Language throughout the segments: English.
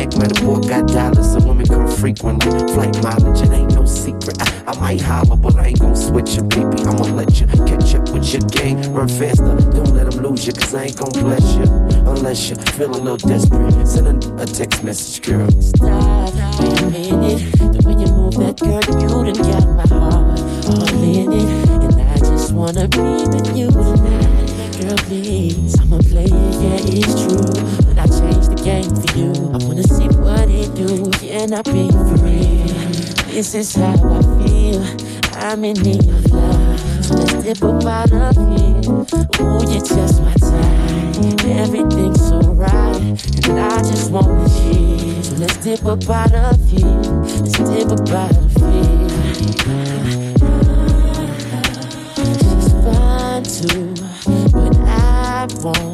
Mac, man, the boy got dollars, so women come frequently. Flight mileage, it ain't no secret. I, I might holler, but I ain't gon' switch you, baby. I'ma let you catch up with your game. Run faster, don't let them lose you, cause I ain't gon' bless you. Unless you feel a little desperate. Send a, a text message, girl. Stop, wait a minute. The way you move that girl, you done got my heart all in it. And I just wanna be with you tonight. Girl, please, I'm a player, yeah, it's true. But I changed the game for you. I wanna see what it do. Can I be for real? This is how I feel. I'm in need of love. So let's dip up out of here. Ooh, you're just my type. Everything's so right. And I just wanna cheer. So let's dip up out of here. Let's dip up out of here. I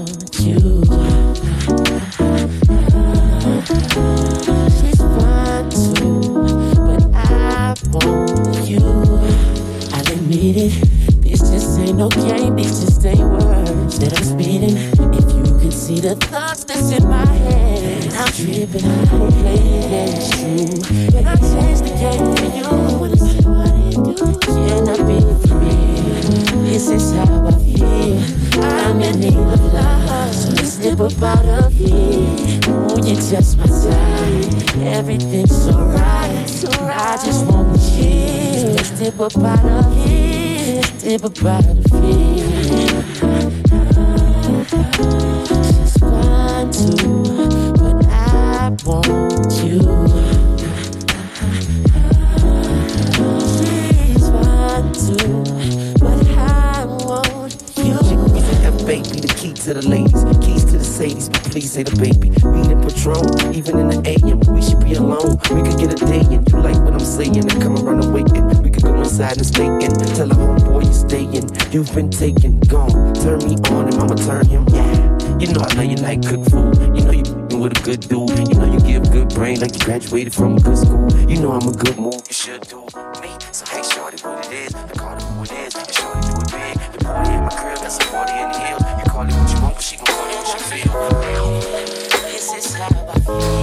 Step up out of here. Step up out of. She's fine too, but I want you. She's fine too, but I want you. Baby, the key to the ladies, keys to the Sadies, but please say the baby. Weed and Patron, even in the AM, we should be alone. We could get a day in. You like what I'm saying and come around and waiting. Could go inside and stay in. Tell a homeboy you're staying. You've been taken, gone. Turn me on and I'ma turn him. Yeah. You know I know you like cook food. You know you with a good dude. You know you give good brain like you graduated from a good school. You know I'm a good move. You should do me. So hey, shorty, what it is? I call it who it is. And shorty do it big. The party in my crib, that's a party in the hill. You call it what you want, but she gon' call it what you feel. This is how I feel.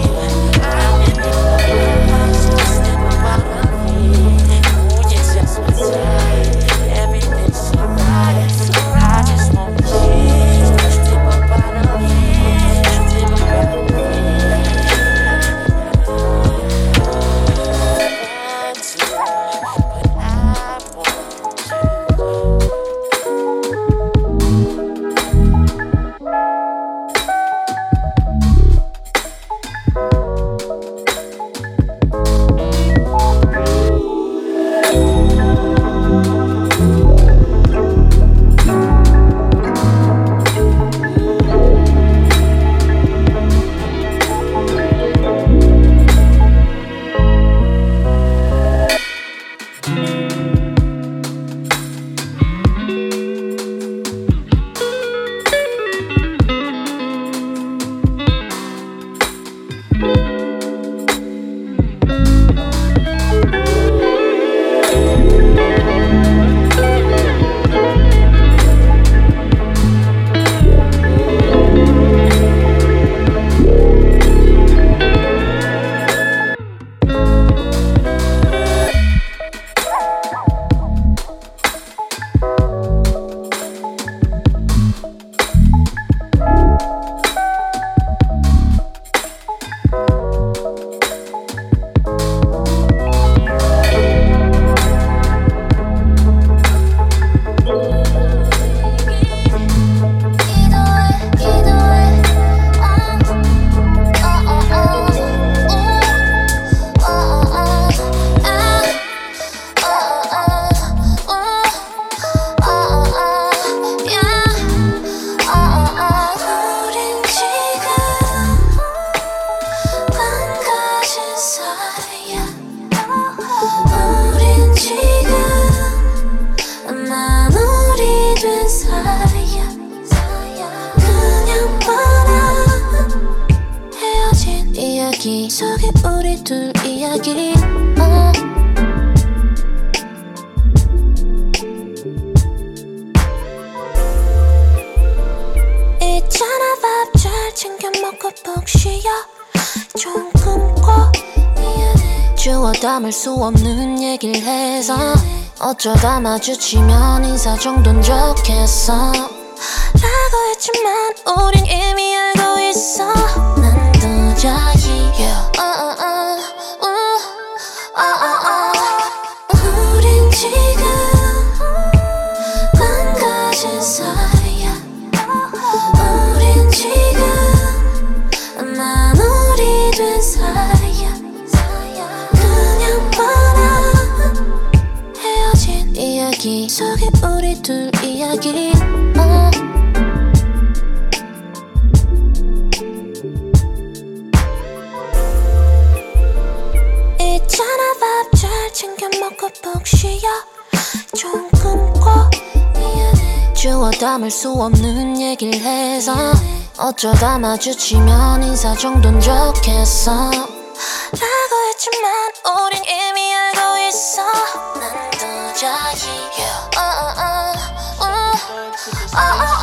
이야기. 속에 우리 둘 이야기. 어. 있잖아 밥 잘 챙겨 먹고 푹 쉬어. 좀 주워 담을 수 없는 얘기를 해서 어쩌다 마주치면 인사 정도는 좋겠어. 라고 했지만 우린 이미 알고 있어 담을 수 없는 얘기를 해서 어쩌다 마주치면 인사 정도는 좋겠어. 라고 했지만 우린 이미 알고 있어. 난 도저히 어, 어, 어, yeah. oh, oh,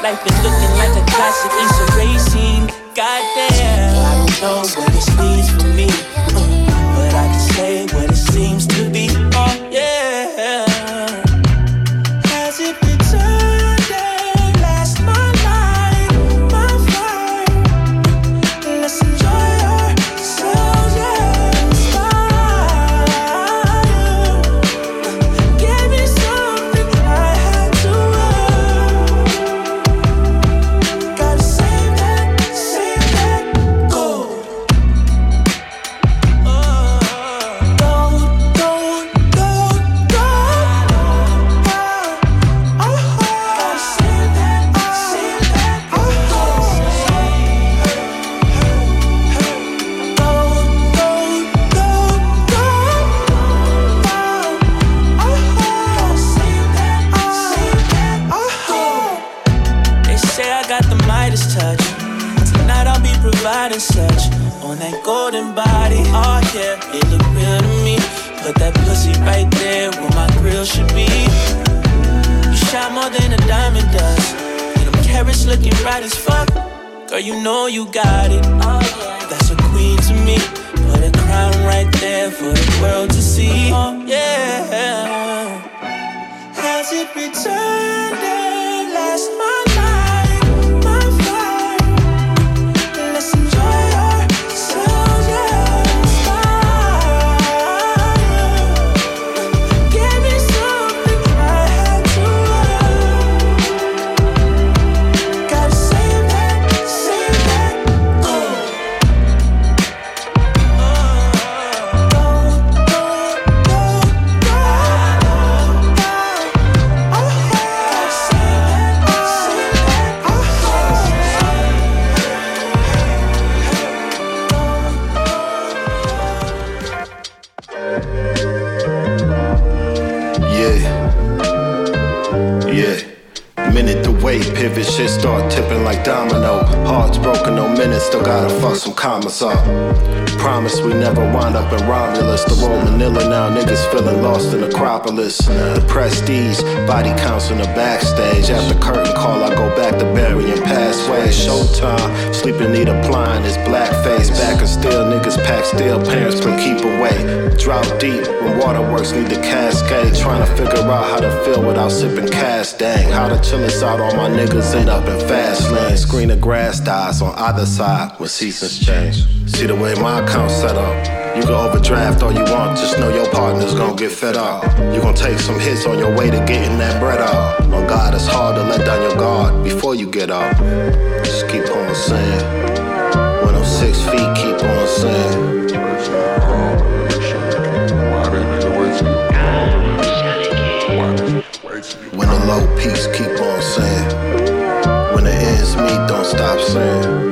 oh, oh, classic, it's a racing. Goddamn, I don't know golden body. Oh yeah, it look real to me. Put that pussy right there where my grill should be. You shot more than a diamond does. And them carrots looking right as fuck. Girl, you know you got it. Oh yeah, that's a queen to me. Put a crown right there for the world to see. Oh yeah. Has it returned blackface. Back and still, niggas pack steel, parents can keep away. Drought deep, when waterworks need to cascade. Trying to figure out how to feel without sipping cast dang. How to chill us out, all my niggas end up in fast lane. Screen of grass dies on either side when seasons change. See the way my account set up. You can overdraft all you want, just know your partner's gonna get fed up. You gon' take some hits on your way to getting that bread up. On God, it's hard to let down your guard before you get up. Just keep on saying. Six feet, keep on saying. When the low peaks, keep on saying. When the ends meet, don't stop saying.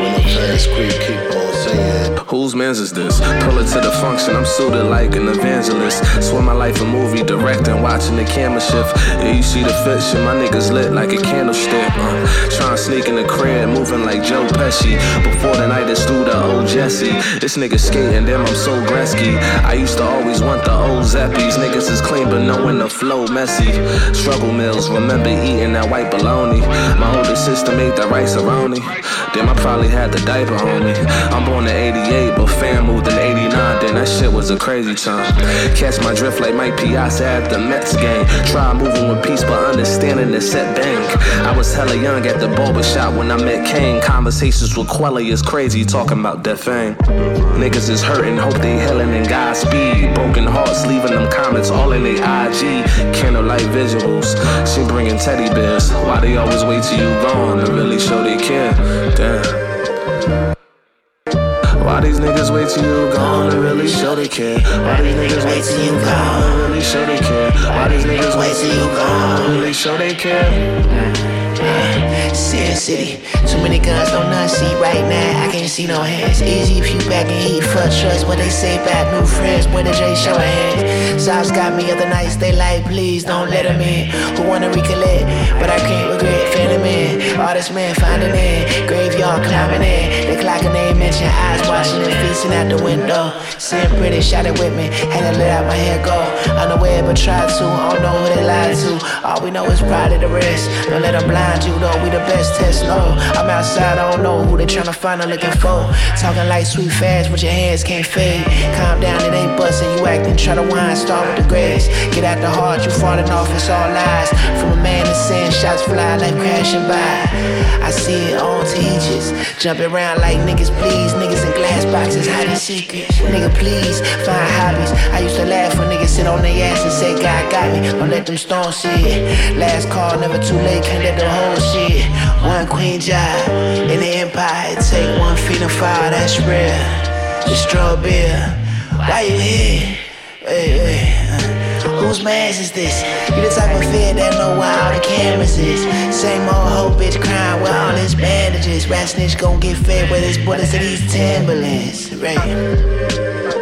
When the fast creep, keep on saying. Whose man's is this? Pull it to the function, I'm suited like an evangelist. Swear my life a movie, directing, watching the camera shift. Yeah, you see the fiction, my niggas lit like a candlestick. Uh, trying to sneak in the crib, moving like Joe Pesci. Before the night is through the old Jesse. This nigga skating, damn, I'm so Gretzky. I used to always want the old Zappies. Niggas is clean, but knowing the flow messy. Struggle mills, remember eating that white bologna. My older sister made that Rice-A-Roni. Damn, I probably had the diaper on me. I'm born in 88, but fam moved in 89. Then that shit was a crazy time. Catch my drift like Mike Piazza at the Mets game. Try moving with peace, but understanding the set bank. I was hella young at the barber shop when I met Kane. Conversations with Quelly is crazy, talking about death fame. Niggas is hurting, hope they healing in Godspeed. Broken hearts, leaving them comments all in their IG. Candlelight visuals, she bringing teddy bears. Why they always wait till you gone to really show they care? Damn. Why these niggas wait till you gone to really show they care? Why these niggas wait till you gone to really show they care? Why these niggas wait till you gone to really show they care? Sin City, too many guns, no none see right now. I can't see no hands. Easy if you back and eat for trust. What they say about new friends, when the J show a hand. Sauce got me other nights, they like, please don't let them in. Who wanna recollect, but I can't regret. Phantom in, artist man finding it. Graveyard climbing in. They clocking they mention eyes watching and feasting out the window. Seeing pretty, shot it with me, had to let out my hair go. Unaware, but try to, I don't know who they lied to. All we know is pride of the rest. Don't let them blind you, though, we the best test, no. I'm outside, I don't know who they tryna find or looking for. Talking like sweet fast, but your hands can't fade. Calm down, it ain't busting, you acting, try to whine, start with the grace. Get out the heart, you falling off, it's all lies. From a man to saying shots fly like crashing by. I see it on teachers, jumping around like niggas, please. Niggas in glass boxes, hiding secrets. Nigga, please, find hobbies. I used to laugh when niggas sit on their ass and say, God got me. Don't let them stones see it. Last call, never too late, can't let them shit. One queen job in the empire. Take one feet and fire, that's real. Just strawberry. Why you here? Hey, hey. Uh, whose mask is this? You the type of fear that know where all the cameras is. Same old hoe bitch crying with all his bandages. Rat snitch gon' get fed with his bullets and these Timberlands. Right.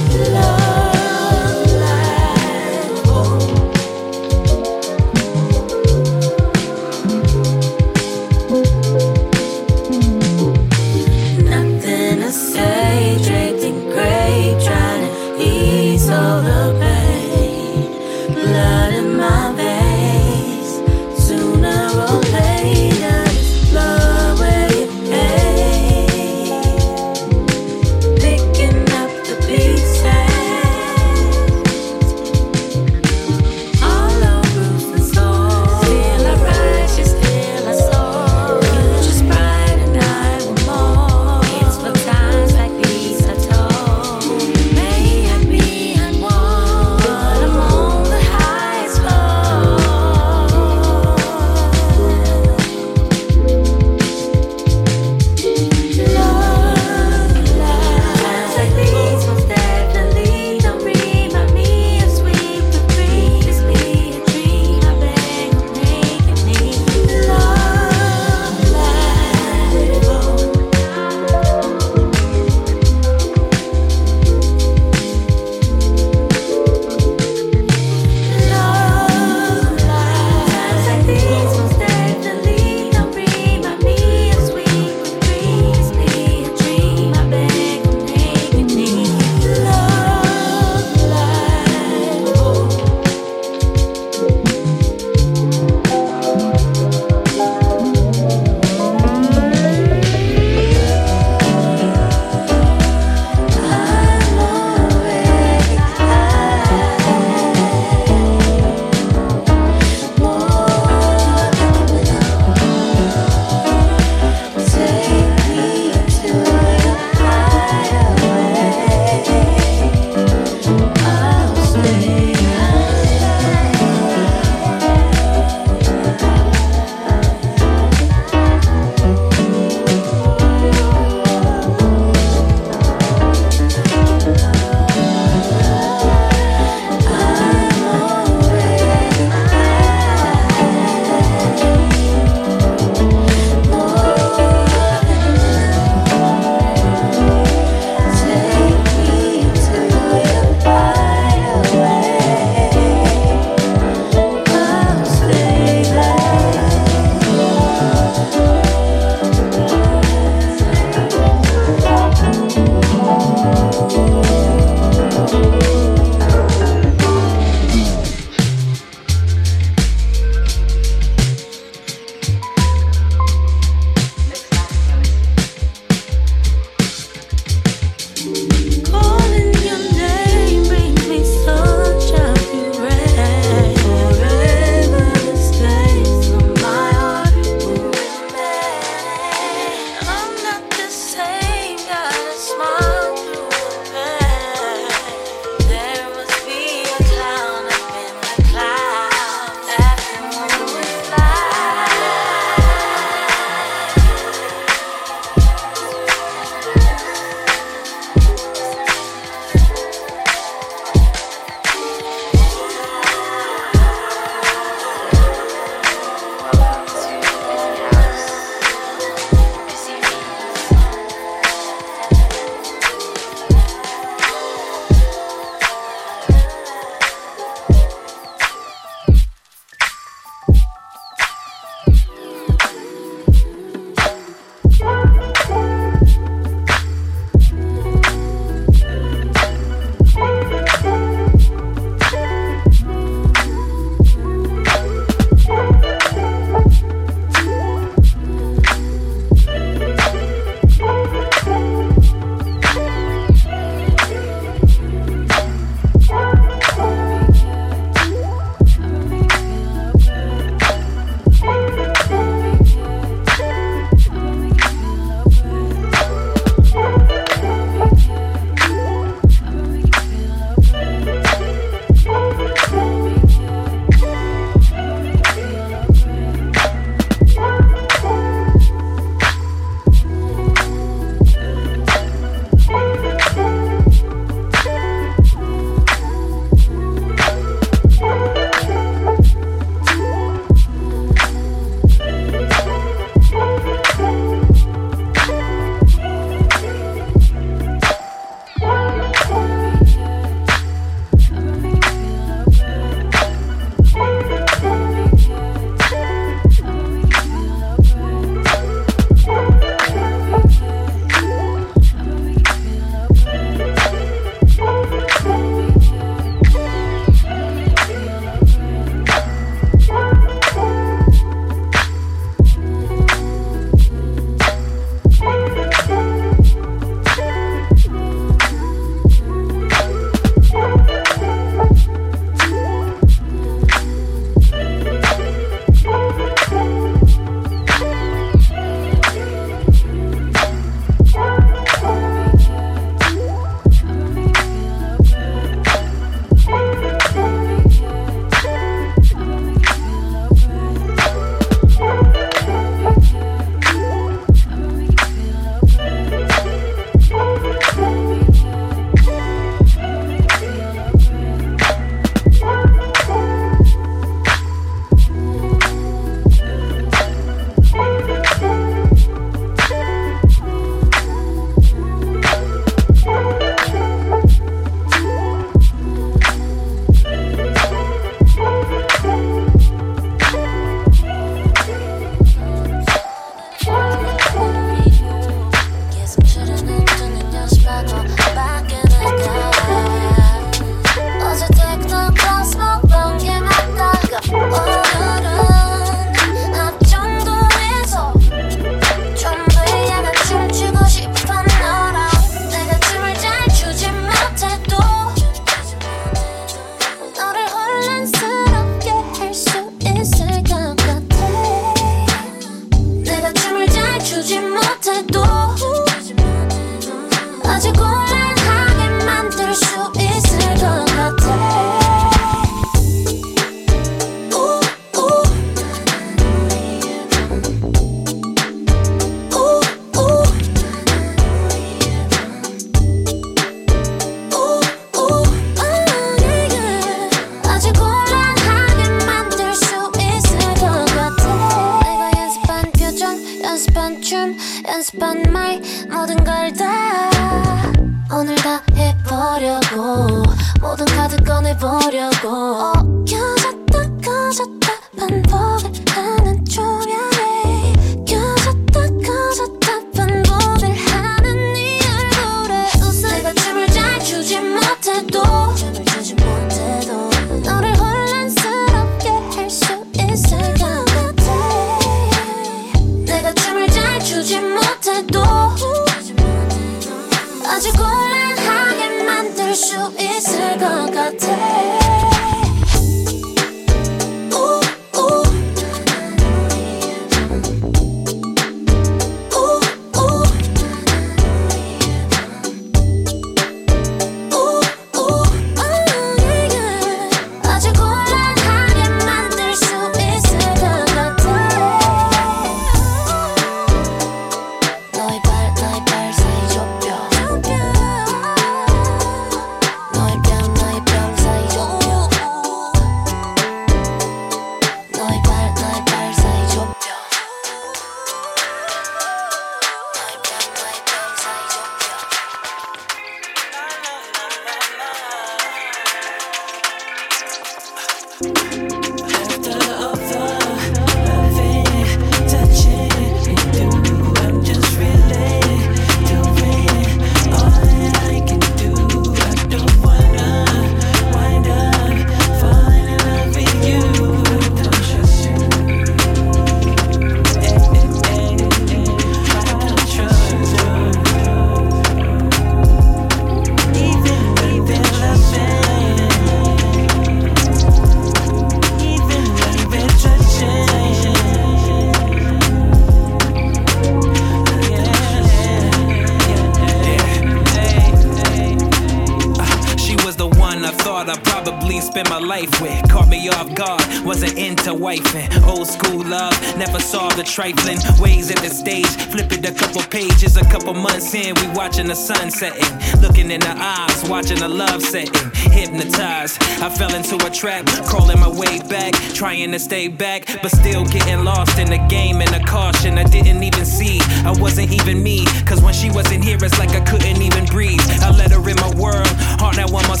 The trifling ways at the stage. Flip it a couple pages, a couple months in, we watching the sun setting. Looking in the eyes, watching the love setting. Hypnotized, I fell into a trap, crawling my way back, trying to stay back, but still getting lost in the game and the caution. I didn't even see, I wasn't even me. Cause when she wasn't here, it's like I couldn't even breathe. I let her in my world, heart now my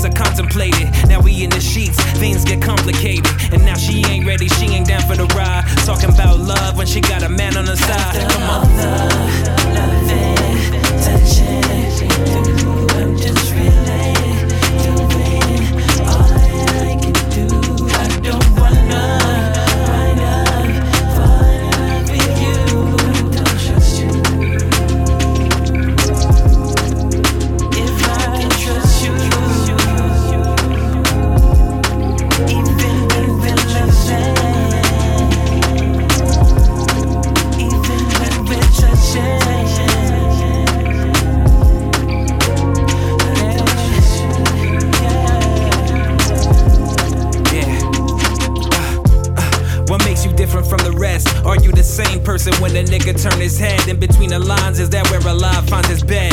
Ways I contemplated. Now we in the sheets, things get complicated. And now she ain't ready, she ain't down for the ride. Talking about love when she got a man on her side. Come on. Yeah. Same person when a nigga turn his head? In between the lines, is that where a lie finds his bed?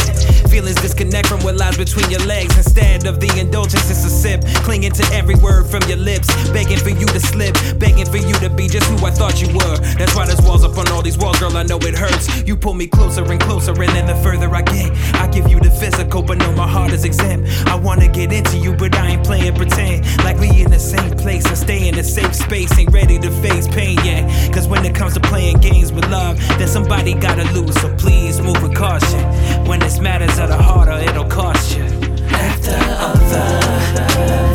Feelings disconnect from what lies between your legs. Instead of the indulgence, it's a sip. Clinging to every word from your lips. Begging for you to slip. Begging for you to be just who I thought you were. That's why there's walls up on all these walls, girl. I know it hurts. You pull me closer and closer, and then the further I get, I give you the physical, but no, my heart is exempt. I wanna get into you, but I ain't playing pretend. Like we in the same place and stay in a safe space. Ain't ready to face pain yet. Cause when it comes to playing games with love, then somebody gotta lose. So please move with caution. When it's matters of the heart, or it'll cost you. After the loving,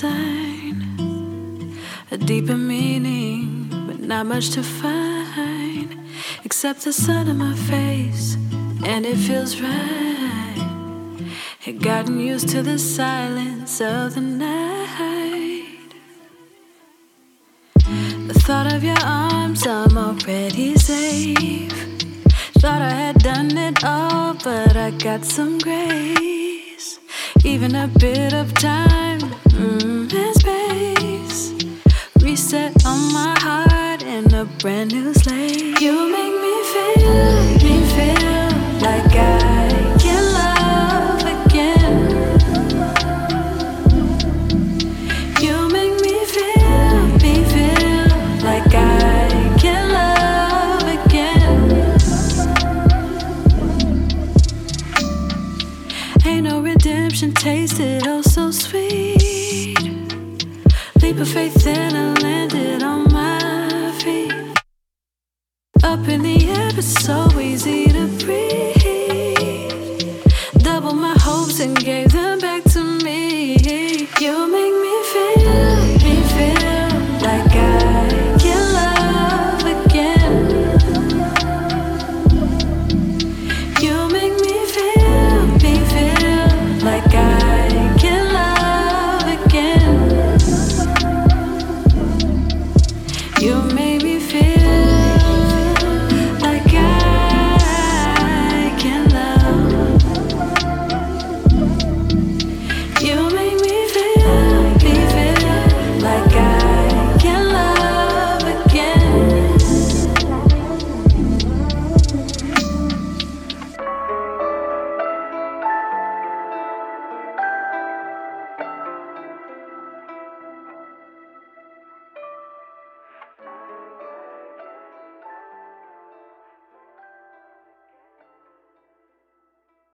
sign, a deeper meaning. But not much to find except the sun on my face, and it feels right. Had gotten used to the silence of the night. The thought of your arms, I'm already safe. Thought I had done it all, but I got some grace. Even a bit of time brand new slate. You make